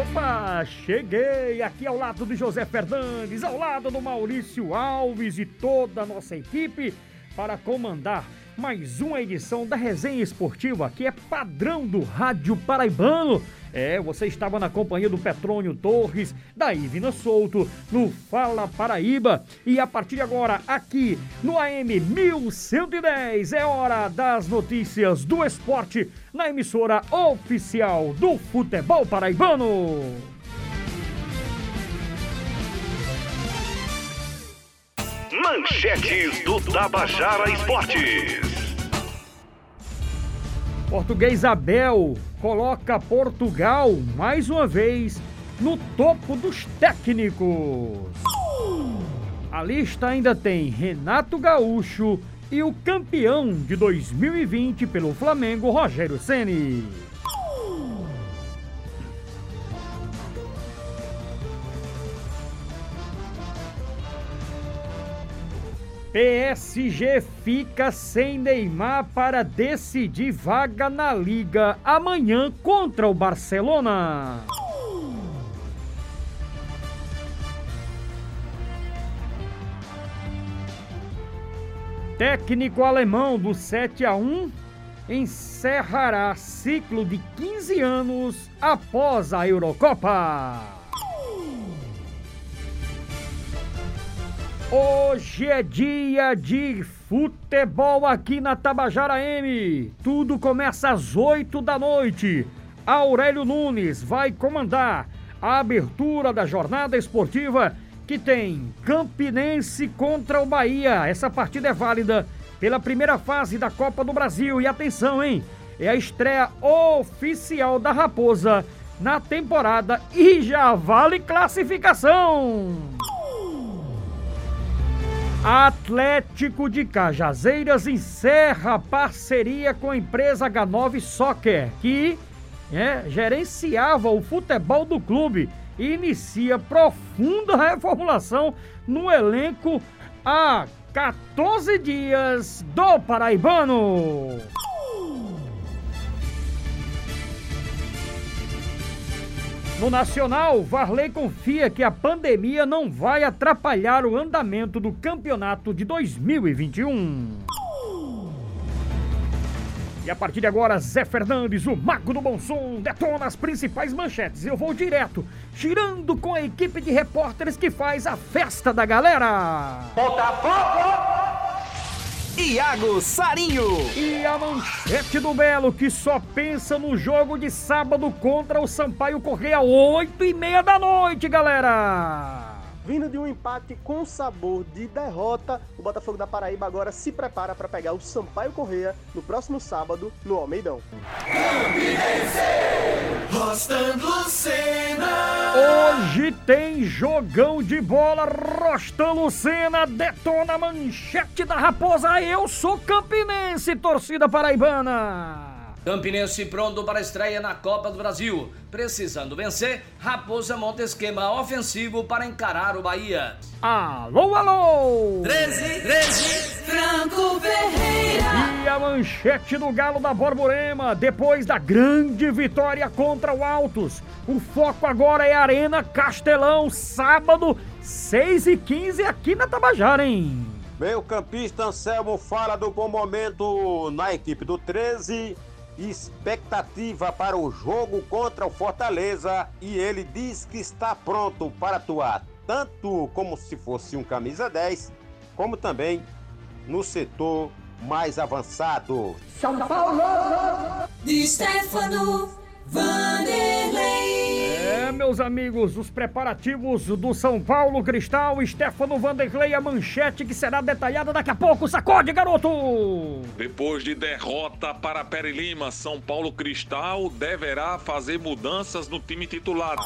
Opa, cheguei aqui ao lado de José Fernandes, ao lado do Maurício Alves e toda a nossa equipe para comandar mais uma edição da Resenha Esportiva, que é padrão do Rádio Paraibano. É, você estava na companhia do Petrônio Torres, da Ivina Souto, no Fala Paraíba. E a partir de agora, aqui no AM 1110, é hora das notícias do esporte na emissora oficial do Futebol Paraibano. Manchetes do Tabajara Esportes. Português Abel coloca Portugal mais uma vez no topo dos técnicos. A lista ainda tem Renato Gaúcho e o campeão de 2020 pelo Flamengo, Rogério Ceni. PSG fica sem Neymar para decidir vaga na Liga amanhã contra o Barcelona. Técnico alemão do 7 a 1 encerrará ciclo de 15 anos após a Eurocopa. Hoje é dia de futebol aqui na Tabajara M. Tudo começa às 8 da noite. Aurélio Nunes vai comandar a abertura da jornada esportiva que tem Campinense contra o Bahia. Essa partida é válida pela primeira fase da Copa do Brasil. E atenção, hein? É a estreia oficial da Raposa na temporada e já vale classificação. Atlético de Cajazeiras encerra parceria com a empresa H9 Soccer, que é, gerenciava o futebol do clube e inicia profunda reformulação no elenco há 14 dias do Paraibano. No Nacional, Varley confia que a pandemia não vai atrapalhar o andamento do campeonato de 2021. E a partir de agora, Zé Fernandes, o mago do bom som, detona as principais manchetes. Eu vou direto, girando com a equipe de repórteres que faz a festa da galera. Botafogo! Iago Sarinho. E a manchete do Belo, que só pensa no jogo de sábado contra o Sampaio Correia, 8 e meia da noite, galera. Vindo de um empate com sabor de derrota, o Botafogo da Paraíba agora se prepara para pegar o Sampaio Correia no próximo sábado no Almeidão. Hoje tem jogão de bola, Rostan Lucena detona a manchete da Raposa. Eu sou campinense, torcida paraibana. Campinense pronto para a estreia na Copa do Brasil. Precisando vencer, Raposa monta esquema ofensivo para encarar o Bahia. Alô, alô! 13, 13, Franco Ferreira. E a manchete do Galo da Borborema, depois da grande vitória contra o Altos. O foco agora é Arena Castelão, sábado, 6 e 15 aqui na Tabajara, hein? Meu campista Anselmo fala do bom momento na equipe do 13. Expectativa para o jogo contra o Fortaleza e ele diz que está pronto para atuar tanto como se fosse um camisa 10, como também no setor mais avançado. De Stefano Vanderlei. É, meus amigos, os preparativos do São Paulo Cristal, Stefano Vanderlei, a manchete que será detalhada daqui a pouco. Sacode, garoto! Depois de derrota para Peri Lima, São Paulo Cristal deverá fazer mudanças no time titular.